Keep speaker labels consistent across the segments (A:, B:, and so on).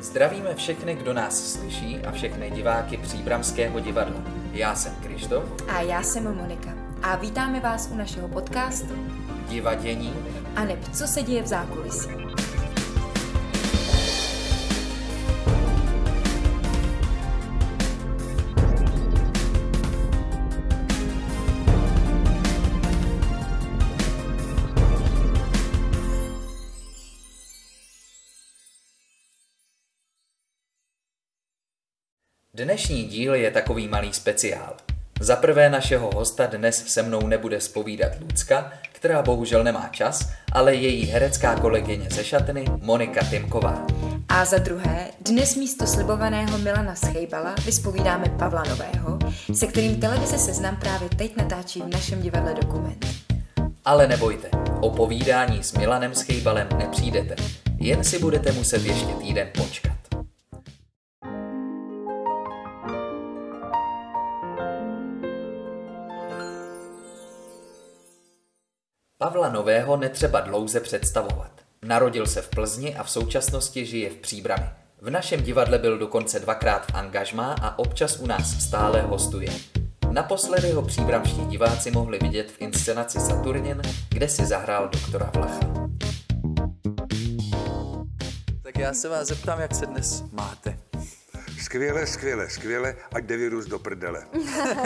A: Zdravíme všechny, kdo nás slyší a všechny diváky Příbramského divadla. Já jsem Krištof.
B: A já jsem Monika. A vítáme vás u našeho podcastu
A: Divadění
B: a neb co se děje v zákulisí.
A: Dnešní díl je takový malý speciál. Za prvé našeho hosta dnes se mnou nebude spovídat Lucka, která bohužel nemá čas, ale její herecká kolegyně ze šatny Monika Timková.
B: A za druhé, dnes místo slibovaného Milana Schejbala vyspovídáme Pavla Nového, se kterým televize Seznam právě teď natáčí v našem divadle dokument.
A: Ale nebojte, o povídání s Milanem Schejbalem nepřijdete, jen si budete muset ještě týden počkat. Pavla Nového netřeba dlouze představovat. Narodil se v Plzni a v současnosti žije v Příbrami. V našem divadle byl dokonce dvakrát v angažmá a občas u nás stále hostuje. Naposledy ho příbramští diváci mohli vidět v inscenaci Saturnin, kde si zahrál doktora Vlacha. Tak já se vás zeptám, jak se dnes máte.
C: Skvěle, skvěle, skvěle, ať jde virus do prdele.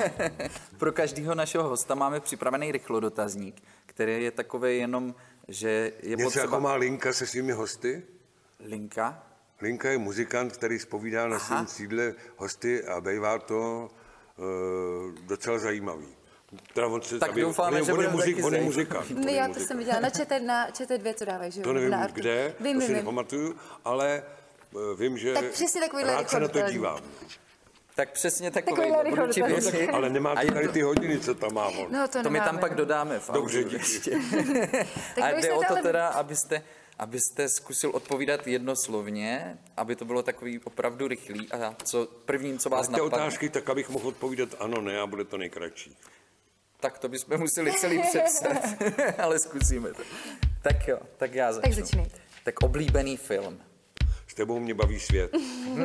A: Pro každého našeho hosta máme připravený rychlodotazník, který je takový jenom, že je
C: Něco
A: potřeba...
C: jako má Linka se svými hosty.
A: Linka?
C: Linka je muzikant, který spovídá na
A: Aha.
C: svém sídle hosty a bývá to uh, docela zajímavý. Teda on se,
A: Tak
C: aby-
A: doufáme,
C: on, je-
A: že
C: on je
A: bude
C: muzik,
A: taky
C: on je
A: zajímavý.
C: muzikant. on
D: No
C: je
D: já to
C: muzikant.
D: jsem viděla na ČT, na ČT2, co dávají, že jo?
C: To nevím
D: na
C: kde,
D: Vím,
C: to si
D: vím,
C: nepamatuju, ale eh, vím, že
D: Tak přesně
C: rád se na to dívám.
A: Tak přesně takový. Ti
D: rychlodotazník.
A: věřit.
C: Ale nemá
A: A
C: to
A: je
C: tady
A: to-
C: ty hodiny, co tam má on.
D: No to,
A: To my tam pak
D: no.
A: dodáme v
C: Dobře, díky.
A: ještě.
D: Tak
A: A
D: to
A: jde o to
D: ale-
A: teda, abyste, abyste zkusil odpovídat jednoslovně, aby to bylo takový opravdu rychlý a co prvním, co vás napadne,
C: otázky, tak abych mohl odpovídat ano, ne a bude to nejkratší.
A: tak to bychom museli celý přepsat, ale zkusíme to. Tak jo, tak já začnu.
D: začínejte.
A: Tak oblíbený film.
C: S tebou mě baví svět.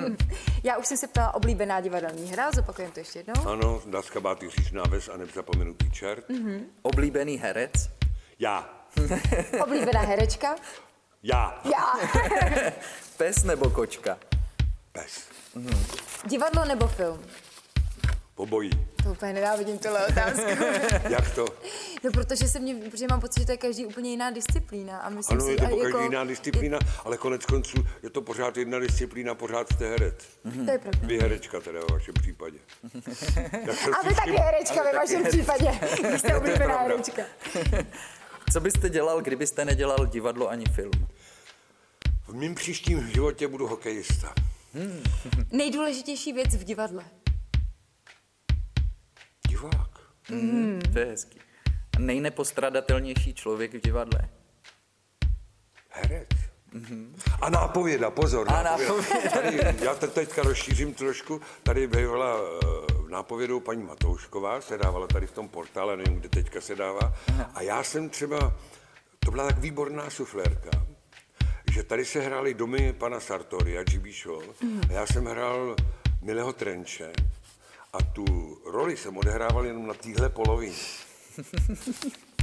D: Já už jsem se ptala oblíbená divadelní hra, zopakujeme to ještě jednou.
C: Ano, Daska Bátý říšná ves a nezapomenutý čert.
D: Mhm.
A: Oblíbený herec.
C: Já.
D: Oblíbená herečka.
C: Já.
D: Já.
A: Pes nebo kočka.
C: Pes.
D: Divadlo nebo film?
C: Obojí.
D: To úplně nenávidím tuhle otázku.
C: Jak to?
D: No, protože, se mě, protože mám pocit, že to je každý úplně jiná disciplína. A myslím
C: Ano,
D: si,
C: je to každý jiná disciplína, ale konec konců je to pořád jedna disciplína, pořád jste herec.
D: Je, to je pravda.
C: Vy herečka teda v vašem případě.
D: A vy taky herečka ve vašem případě. Vy jste oblíbená
C: pravda.
D: herečka.
A: Co byste dělal, kdybyste nedělal divadlo ani film?
C: V mém příštím životě budu hokejista.
D: Nejdůležitější věc v divadle.
C: Divák.
A: To je hezký. Nejnepostradatelnější člověk v divadle.
C: Herec. A nápověda, pozor.
A: A
C: Tady, já to teďka rozšířím trošku. Tady bývala uh, nápovědou paní Matoušková, se dávala tady v tom portále, nevím, kde teďka se dává. A já jsem třeba, to byla tak výborná suflérka, že tady se hrály domy pana Sartori a GB Show. A já jsem hrál Milého Trenče a tu roli jsem odehrával jenom na téhle polovině.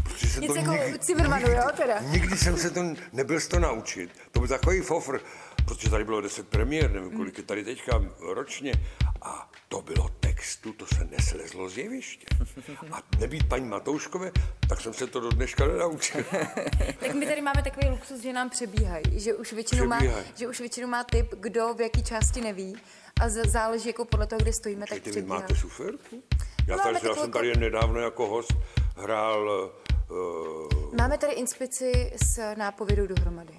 C: Protože jsem
D: Něco jako Zimmermanu, jo, teda?
C: Nikdy jsem se to nebyl z to naučit. To byl takový fofr, protože tady bylo 10 premiér, nevím, kolik je tady teďka ročně. A to bylo textu, to se neslezlo z jeviště. A nebýt paní Matouškové, tak jsem se to do dneška nenaučil.
D: Tak my tady máme takový luxus, že nám přebíhají, že už většinou má, že už většinou má typ, kdo v jaký části neví a záleží jako podle toho, kde stojíme, tak
C: Počkejte, vy
D: přebíhá.
C: máte suferku? Já,
D: Máme
C: tady, já jsem tady nedávno jako host hrál uh,
D: Máme tady inspici s nápovědou dohromady.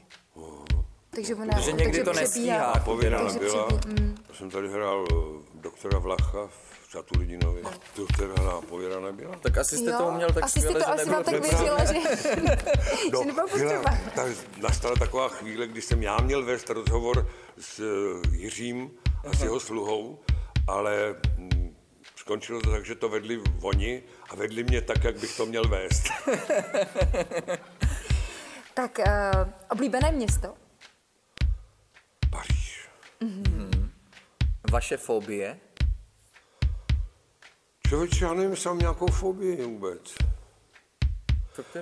D: Takže ona,
A: Protože někdy to
D: přebíhá.
A: nestíhá.
D: Takže
C: nebyla.
D: přebí- mm.
C: Já jsem tady hrál eh, doktora Vlacha v Saturninovi. To teda pověda nebyla.
A: Tak asi jste to uměl tak
D: asi
A: skvěle,
D: jste to
A: že
D: asi
A: nebylo
D: vám tak věřila, že, že nebylo
C: byla,
D: potřeba.
C: tak nastala taková chvíle, kdy jsem já měl vést rozhovor s eh, Jiřím a s jeho sluhou, ale mm, skončilo to tak, že to vedli oni a vedli mě tak, jak bych to měl vést.
D: Tak uh, oblíbené město?
C: Paříž.
A: vaše fobie?
C: Člověče, já nevím, jestli mám nějakou fobii vůbec.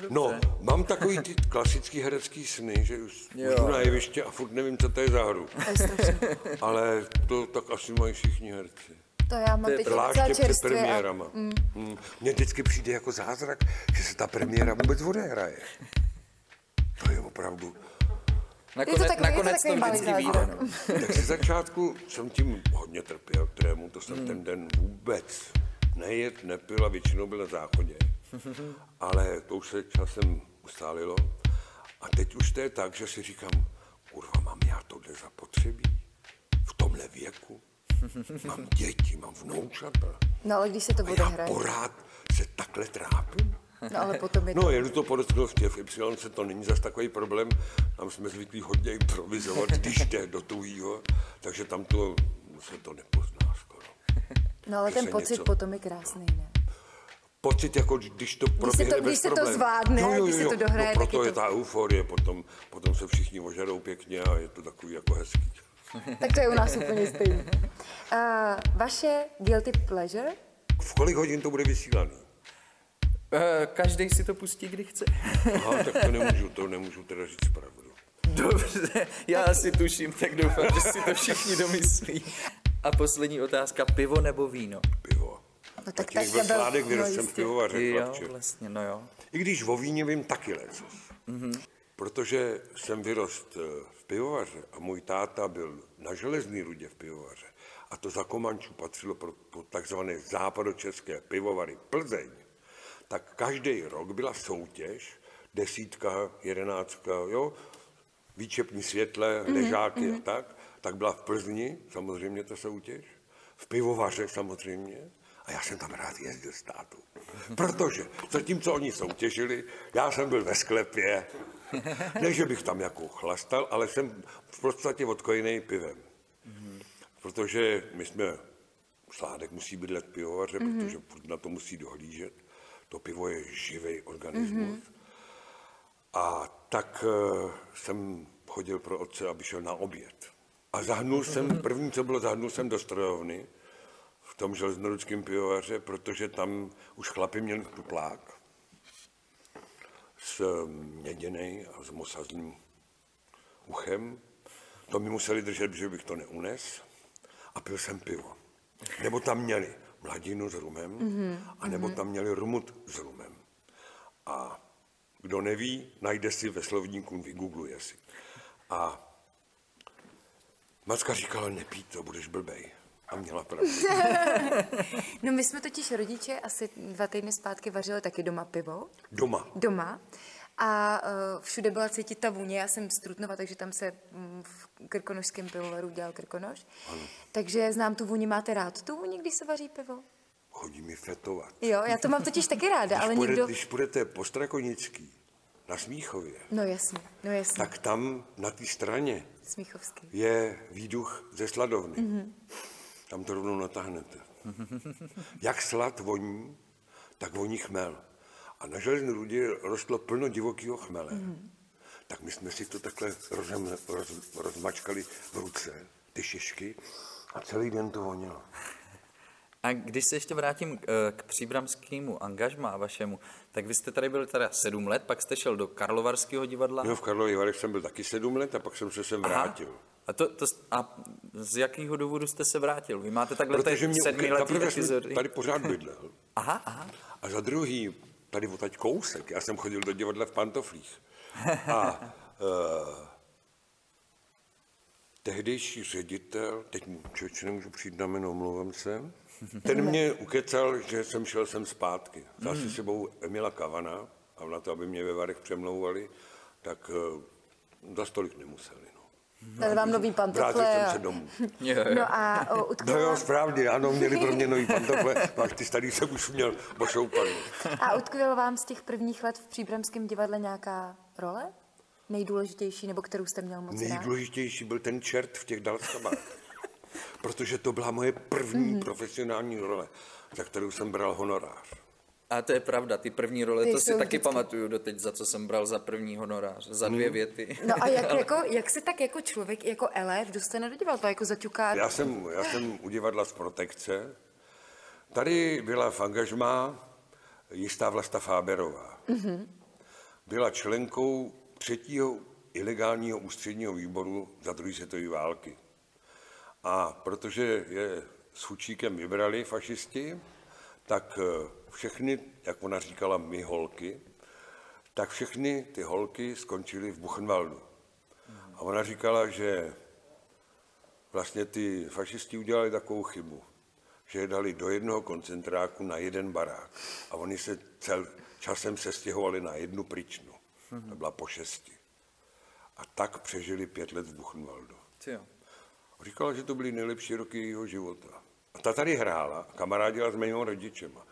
C: No, mám takový ty klasický herecký sny, že už jdu na jeviště a furt nevím, co to je za hru. Ale to tak asi mají všichni herci.
D: To já mám teď
C: Zvláště před
D: a-
C: premiérama. Mm. Mně vždycky přijde jako zázrak, že se ta premiéra vůbec odehraje. To je opravdu.
A: Nakonec,
D: Je to takový- je to
A: nakonec to,
D: takový malý
A: vždycky vyjde. No.
C: Tak ze začátku jsem tím hodně trpěl, trému, to jsem ten den vůbec nejet, nepil a většinou byl na záchodě. Ale to už se časem ustálilo. A teď už to je tak, že si říkám, kurva, mám já tohle zapotřebí? V tomhle věku? Mám děti, mám vnoučata.
D: No ale když se to
C: já
D: odehraje.
C: pořád se takhle trápím.
D: No ale potom je to...
C: No, jen to podotknout v těch Y se to není zas takový problém. Tam jsme zvyklí hodně improvizovat, když jde do tuhýho, takže tam to se to skoro.
D: No ale ten pocit
C: něco-
D: potom je krásný, ne?
C: Pocit, jako když to proběhne
D: to- když
C: bez
D: se to zvládne, když se to dohraje,
C: no,
D: tak
C: proto
D: je
C: je,
D: to-
C: ta euforie, potom, potom se všichni ožerou pěkně a je to takový jako hezký.
D: Tak to je u nás úplně stejné. Uh, vaše guilty pleasure?
C: V kolik hodin to bude vysílaný?
A: Eh, Každý si to pustí, kdy chce.
C: Aha, tak to nemůžu, to nemůžu teda říct pravdu.
A: Dobře, já asi tuším, tak doufám, že si to všichni domyslí. A poslední otázka, pivo nebo víno?
C: Pivo.
D: No tak tak
C: byl
D: to byl-
C: sládek,
D: no
C: vyrostl jsem pivovaře.
A: Jo, vlastně, no jo.
C: I když o víně vím taky lecos.
A: Mhm.
C: Protože jsem vyrost eh, v pivovaře a můj táta byl na železný rudě v pivovaře a to za Komančů patřilo pro, pro takzvané západočeské pivovary Plzeň, tak každý rok byla soutěž, desítka, jedenáctka, jo, výčepní světle,
A: Mhm,
C: ležáky a tak, tak byla v Plzni, samozřejmě ta soutěž, v pivovaře samozřejmě, a já jsem tam rád jezdil s tátou. Protože zatímco oni soutěžili, já jsem byl ve sklepě, ne, že bych tam jako chlastal, ale jsem v podstatě odkojený pivem. Protože my jsme, sládek musí bydlet v pivovaře, protože furt na to musí dohlížet. To pivo je živý organismus. A tak eh, jsem chodil pro otce, aby šel na oběd. A zahnul jsem, první, co bylo, zahnul jsem do strojovny v tom železnoručském pivovaře, protože tam už chlapi měli tuplák s měděnej a s mosazlým uchem. To mi museli držet, že bych to neunes. A pil jsem pivo. Nebo tam měli mladinu s rumem, a nebo tam měli rumut s rumem. A kdo neví, najde si ve slovníku, vygoogluje si. A Macka říkala, nepít to, budeš blbej. A měla pravdu.
D: No my jsme totiž rodiče asi dva týdny zpátky vařili taky doma pivo.
C: Doma.
D: Doma. A uh, všude byla cítit ta vůně, já jsem z Trutnova, takže tam se mm, v krkonožském pivovaru dělal krkonož. Takže znám tu vůni, máte rád tu vůni, když se vaří pivo?
C: Chodí mi fetovat.
D: Jo, já to mám totiž taky ráda, ale
C: půjde,
D: někdo...
C: když půjdete po Strakonický na Smíchově,
D: No jasně, no jasně,
C: tak tam na té straně
D: Smíchovský.
C: je výduch ze sladovny. Mm-hmm. Tam to rovnou natáhnete. Jak slad voní, tak voní chmel. A na železné rudě rostlo plno divokého chmele. Mm-hmm. Tak my jsme si to takhle rozem, roz, rozmačkali v ruce, ty šišky, a celý den to vonilo.
A: A když se ještě vrátím eh, k příbramskému angažmá vašemu, tak vy jste tady byl teda sedm let, pak jste šel do Karlovarského divadla.
C: No, v Karlových Varech jsem byl taky sedm let a pak jsem se sem vrátil.
A: A, to, to, a z jakého důvodu jste se vrátil? Vy máte takhle
C: Protože mě
A: sedmiletý epizody.
C: tady pořád bydlel.
A: Aha, aha.
C: A za druhý, tady odtaď kousek, já jsem chodil do divadla v pantoflích. A uh, tehdejší ředitel, teď mu člověče nemůžu přijít na jméno, omlouvám se, ten mě ukecal, že jsem šel sem zpátky. Vzal si sebou Emila Kavana a na to, aby mě ve Varech přemlouvali, tak uh, za stolik nemuseli. No.
D: Tady vám nový
C: Vrátil
D: pantofle.
C: jsem
D: a-
C: se domů.
D: No a o,
C: No jo, správně, ano, měli pro mě nový pantofle, pak ty starý jsem už měl ošoupaný.
D: a utkvěla vám z těch prvních let v Příbramském divadle nějaká role? Nejdůležitější, nebo kterou jste měl moc rád?
C: Nejdůležitější byl ten čert v těch dalskabách. Protože to byla moje první
D: Mhm.
C: mm-hmm. profesionální role, za kterou jsem bral honorář.
A: A to je pravda, ty první role,
D: Ty
A: to si
D: jsou
A: taky
D: vždycky-
A: pamatuju doteď, za co jsem bral za první honorář, za dvě
C: Hmm.
A: věty.
D: No a jak, jako, jak se tak jako člověk, jako elef dostane do divadla, jako zaťuká?
C: Já jsem, já jsem u divadla z protekce. Tady byla v angažmá jistá Vlasta Fáberová. Mm-hmm. Byla členkou třetího ilegálního ústředního výboru za druhé světové války. A protože je s Fučíkem vybrali fašisti, tak eh, všechny, jak ona říkala, my holky, tak všechny ty holky skončily v Buchenwaldu. A ona říkala, že vlastně ty fašisti udělali takovou chybu, že je dali do jednoho koncentráku na jeden barák. A oni se cel, časem se stěhovali na jednu pryčnu. To byla po šesti. A tak přežili pět let v Buchenwaldu.
A: Jo.
C: Říkala, že to byly nejlepší roky jejího života. A ta tady hrála, kamarádila s mými rodičema.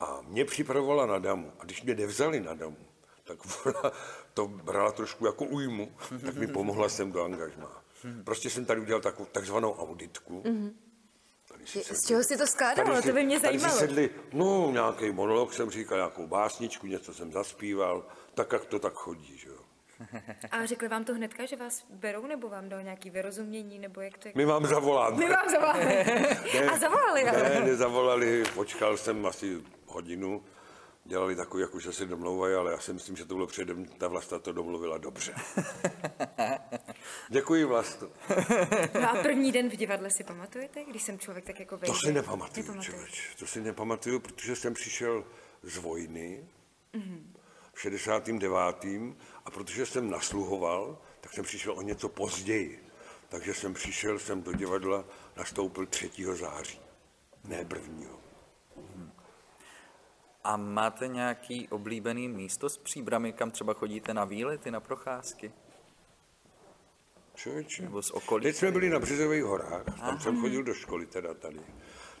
C: A mě připravovala na damu. A když mě nevzali na damu, tak ona to brala trošku jako újmu, tak mi pomohla jsem do angažmá. Prostě jsem tady udělal takovou takzvanou auditku. Tady sedli-
D: z čeho si to skládalo?
C: tady
D: To by mě
C: tady
D: zajímalo.
C: sedli, no nějaký monolog jsem říkal, nějakou básničku, něco jsem zaspíval, tak jak to tak chodí, že jo.
D: A řekli vám to hnedka, že vás berou, nebo vám dal nějaký vyrozumění, nebo jak to je?
C: My vám zavoláme.
D: My vám zavolali. A zavolali, ale.
C: Ne, nezavolali, počkal jsem asi hodinu, dělali takový, jako že se domlouvají, ale já si myslím, že to bylo předem, ta vlasta to domluvila dobře. Děkuji vlastu.
D: No a první den v divadle si pamatujete, když jsem člověk tak jako vejde?
C: To si nepamatuju,
D: Nepamatuju.
C: člověč. To si nepamatuju, protože jsem přišel z vojny v 69. a protože jsem nasluhoval, tak jsem přišel o něco později. Takže jsem přišel, jsem do divadla nastoupil 3. září, ne 1.
A: A máte nějaký oblíbený místo s příbrami, kam třeba chodíte na výlety, na procházky?
C: Člověče.
A: Nebo z okolí?
C: Teď jsme byli na Březových horách, tam jsem chodil do školy teda tady.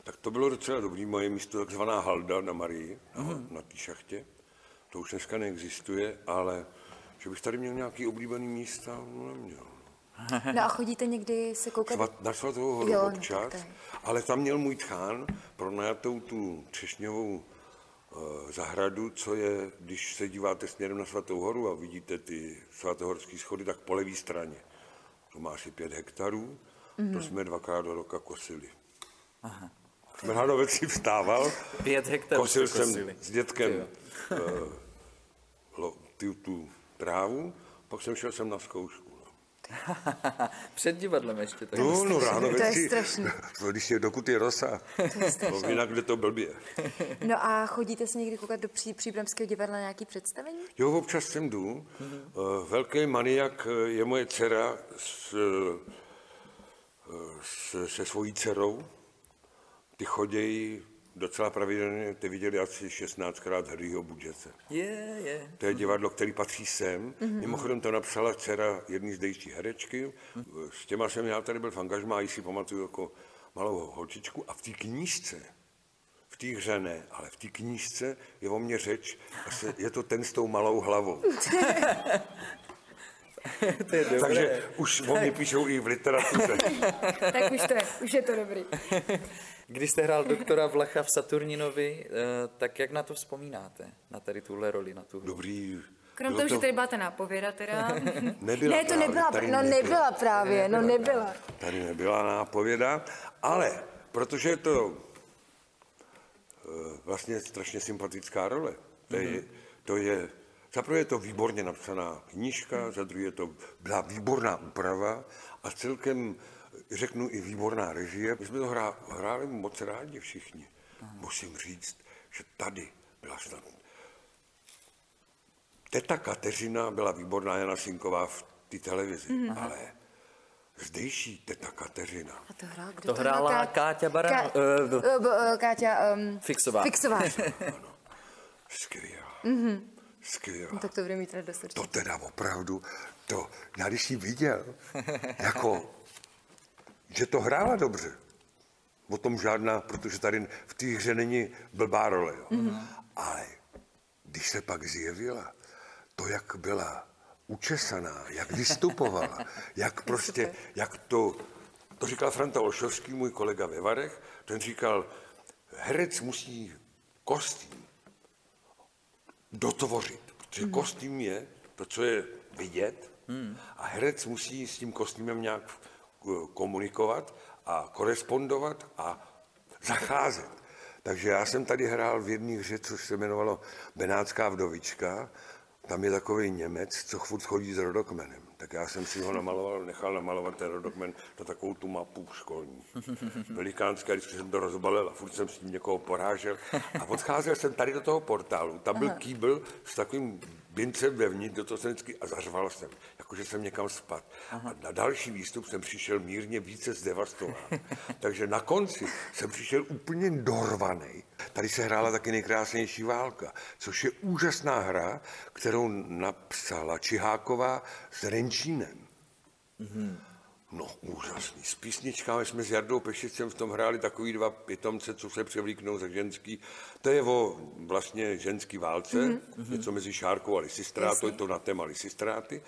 C: Tak to bylo docela dobrý moje místo, takzvaná Halda na Marii, na, na té šachtě. To už dneska neexistuje, ale že bych tady měl nějaký oblíbený místa, no neměl.
D: No a chodíte někdy se koukat?
C: Svat, na svatou horu
D: Jo, no,
C: občas,
D: je.
C: ale tam měl můj tchán pronajatou tu třešňovou eh, zahradu, co je, když se díváte směrem na Svatou horu a vidíte ty svatohorské schody, tak po levé straně. To má asi pět hektarů,
D: Mhm.
C: to jsme dvakrát do roka kosili. Aha. Jsem ráno večer vstával,
A: Pět hektarů
C: kosil jsem
A: kosili.
C: s dětkem eh, lo- tu, tu trávu, pak jsem šel jsem na zkoušku. no.
A: Před divadlem ještě tak.
C: No, no, ráno
D: To je strašný.
C: to, když je dokud je rosa, to jinak jde to blbě.
D: No a chodíte se někdy koukat do pří, Příbramského divadla na nějaký představení?
C: Jo, občas sem jdu. Uh, velký maniak eh, je moje dcera s, eh, s, se svojí dcerou. Ty chodějí docela pravidelně, ty viděli asi 16krát Harryho Budžece.
A: Je, je.
C: To je divadlo, který patří sem. Mm-hmm. Mimochodem to napsala dcera jedné zdejší herečky. S těma jsem já tady byl v angažmá, ji si pamatuju jako malou holčičku. A v té knížce, v té hře ne, ale v té knížce je o mě řeč, je to ten s tou malou hlavou.
A: to je dobré.
C: Takže už o mě píšou i v literatuře.
D: tak už to je, už je to dobrý.
A: Když jste hrál doktora Vlacha v Saturninovi, eh, tak jak na to vzpomínáte? Na tady tuhle roli, na tu hru?
C: Dobrý.
D: Krom toho, že tady byla ta nápověda teda.
C: Nebyla
D: ne, to
C: právě,
D: nebyla,
C: tady
D: no nebyla právě, no nebyla.
C: Tady nebyla nápověda, ale protože je to eh, vlastně strašně sympatická role, to je, to je za prvé je to výborně napsaná knížka, za druhé je to byla výborná úprava a celkem řeknu i výborná režie. My jsme to hrá, hráli moc rádi všichni. Musím říct, že tady byla snad Teta Kateřina byla výborná Jana Sinková v té televizi, mm, ale zdejší teta Kateřina.
D: A to hrála kdo
A: To hrála
D: hrál?
A: Káťa Baran-
D: Ká...
A: eh,
D: eh, eh, Káťa um...
A: Fixová.
D: Fixová.
C: Skvělá. Mm-hmm. Skvělá.
D: No, tak to bude mít určitě.
C: To teda opravdu, to, já když ji viděl, jako, že to hrála dobře. O tom žádná, protože tady v té hře není blbá role. Jo. Mm. Ale když se pak zjevila, to, jak byla učesaná, jak vystupovala, jak prostě, jak to, to říkal Franta Olšovský, můj kolega ve Varech, ten říkal, herec musí kostým dotvořit. Protože
B: Mhm.
C: kostým je to, co je vidět a herec musí s tím kostýmem nějak komunikovat a korespondovat a zacházet. Takže já jsem tady hrál v jedné hře, což se jmenovalo Benátská vdovička. Tam je takový Němec, co furt chodí s rodokmenem. Tak já jsem si ho namaloval, nechal namalovat ten rodokmen na takovou tu mapu školní. Velikánská, vždycky jsem to rozbalil a furt jsem s tím někoho porážel. A odcházel jsem tady do toho portálu. Tam byl kýbl s takovým bincem vevnitř, do toho jsem vždycky a zařval jsem, jakože jsem někam spad. A na další výstup jsem přišel mírně více zdevastován. Takže na konci jsem přišel úplně dorvaný. Tady se hrála taky nejkrásnější válka, což je úžasná hra, kterou napsala Čiháková s Renčínem. No, úžasný. S písničkami jsme s Jardou Pešicem v tom hráli takový dva pitomce, co se převlíknou za ženský. To je o vlastně ženský válce, mm-hmm. něco mezi Šárkou a Lisistrátou, je to na téma Lisistráty.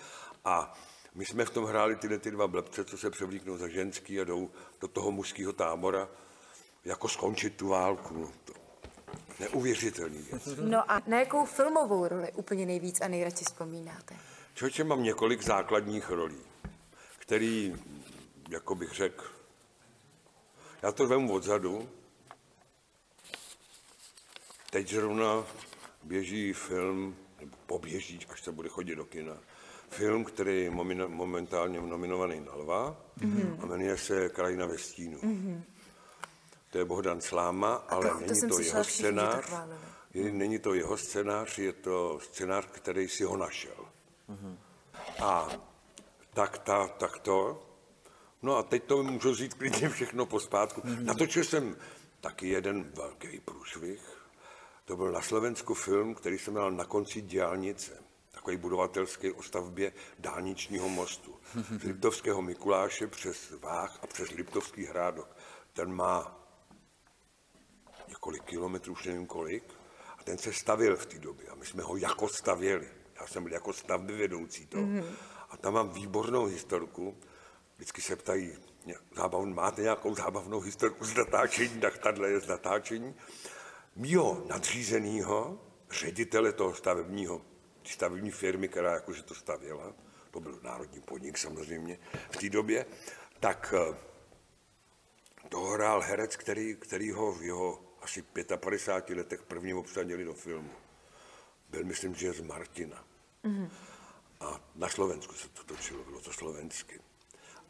C: A my jsme v tom hráli tyhle ty dva blbce, co se převlíknou za ženský a jdou do toho mužského tábora, jako skončit tu válku. No, to neuvěřitelný věc.
D: No a na jakou filmovou roli úplně nejvíc a nejradši vzpomínáte?
C: Člověče, mám několik základních rolí, který, jako bych řekl, já to vemu odzadu. Teď zrovna běží film, nebo poběží, až se bude chodit do kina, film, který je momina- momentálně nominovaný na Lva mm-hmm. a jmenuje se Krajina ve stínu. Mm-hmm. To je Bohdan Sláma, ale
D: to- to
C: není to
D: slyšela
C: jeho
D: to
C: scénář. Je, není to jeho scénář, je to scénář, který si ho našel. A tak, ta, tak to. No a teď to můžu říct klidně všechno pospátku. Natočil jsem taky jeden velký průšvih. To byl na Slovensku film, který jsem měl na konci dělnice. Takový budovatelský o stavbě dálničního mostu. Z Liptovského Mikuláše přes Váh a přes Liptovský hrádok. Ten má několik kilometrů, už nevím kolik, a ten se stavil v té době a my jsme ho jako stavěli. Já jsem byl jako stavby vedoucí to. Mm-hmm. A tam mám výbornou historku. Vždycky se ptají, ně- zábav, máte nějakou zábavnou historku z natáčení, tak tahle je z natáčení. Mýho nadřízenýho, ředitele toho stavebního, stavební firmy, která jakože to stavěla, to byl národní podnik samozřejmě v té době, tak eh, to hrál herec, který, který ho v jeho asi 55 letech první obsadili do filmu. Byl, myslím, že z Martina. Mm-hmm. A na Slovensku se to točilo, bylo to slovensky.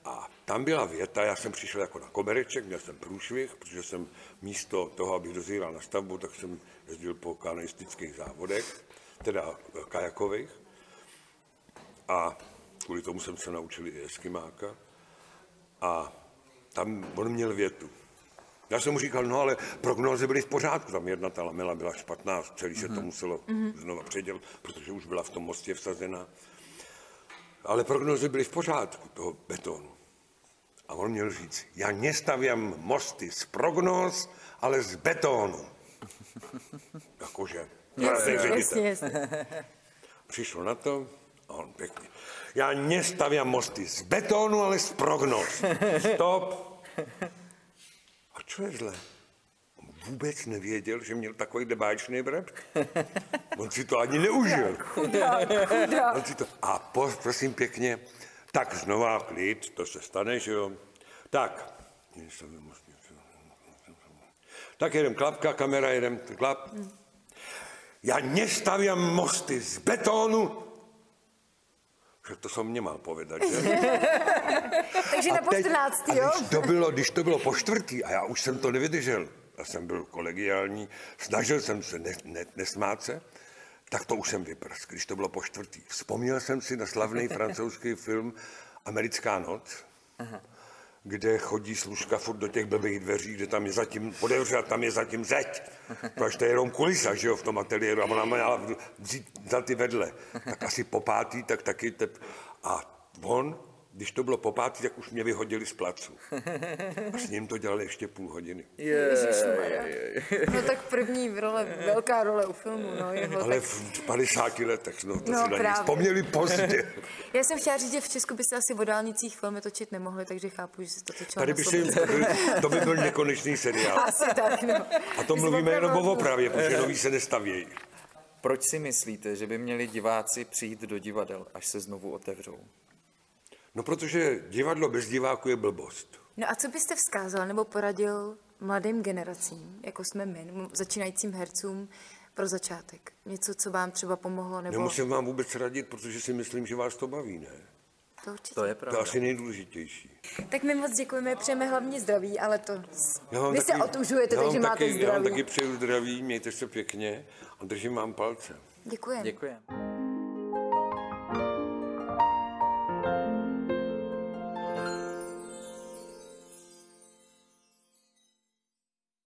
C: A tam byla věta, já jsem přišel jako na komereček, měl jsem průšvih, protože jsem místo toho, abych dozíral na stavbu, tak jsem jezdil po kanoistických závodech, teda kajakových. A kvůli tomu jsem se naučil i eskimáka. A tam on měl větu. Já jsem mu říkal, no ale prognózy byly v pořádku, tam jedna ta lamela byla špatná, celý se to muselo znova předělat, protože už byla v tom mostě vsazena. Ale prognózy byly v pořádku toho betonu. A on měl říct, já nestavěm mosty z prognóz, ale z betonu. Jakože.
D: Jasně.
C: Přišel na to a on pěkně. Já nestavěm mosty z betonu, ale z prognóz. Stop. A co je zle? Vůbec nevěděl, že měl takový báječný brat. On si to ani neužil. On si to, a po, prosím pěkně, tak znova klid, to se stane, že jo. Tak, tak jedem klapka, kamera, jedem klap. Já nestavěm mosty z betonu, že to jsem mě mal povedat, že?
D: Takže na po 14,
C: a
D: jo?
C: když to, bylo, když to bylo po čtvrtý a já už jsem to nevydržel, já jsem byl kolegiální, snažil jsem se ne, ne, nesmát se, tak to už jsem vyprsk, když to bylo po čtvrtý. Vzpomněl jsem si na slavný francouzský film Americká noc, Aha. kde chodí služka furt do těch blbých dveří, kde tam je zatím, podevře, a tam je zatím zeď. Protože to je jenom kulisa, že jo, v tom ateliéru. A ona měla vzít za ty vedle. Tak asi po pátý, tak taky tep. A on, když to bylo po pátý, tak už mě vyhodili z placu. A s ním to dělali ještě půl hodiny.
D: Ježišmarja. No tak první role, velká role u filmu, no. Jeho,
C: Ale
D: tak...
C: v 50 letech, no, to
D: No,
C: si na vzpomněli pozdě.
D: Já jsem chtěla říct, že v Česku by se asi o dálnicích filmy točit nemohli, takže chápu, že se to točilo
C: Tady by si,
D: Slovensku.
C: to, by, to by byl nekonečný seriál.
D: Asi tak, no.
C: A to mluvíme jenom o opravě, protože nový se nestavějí.
A: proč si myslíte, že by měli diváci přijít do divadel, až se znovu otevřou?
C: No protože divadlo bez diváku je blbost.
D: No a co byste vzkázal nebo poradil mladým generacím, jako jsme my, začínajícím hercům, pro začátek? Něco, co vám třeba pomohlo, nebo...
C: Nemusím vám vůbec radit, protože si myslím, že vás to baví, ne?
D: To určitě.
A: To je
C: To je
A: pravda.
C: asi nejdůležitější.
D: Tak my moc děkujeme, přejeme hlavně zdraví, ale to...
C: Já vám
D: Vy se otužujete, takže máte
C: taky, Já vám
D: zdraví.
C: taky přeju zdraví, mějte se pěkně a držím vám palce.
D: Děkujeme.
A: Děkujeme.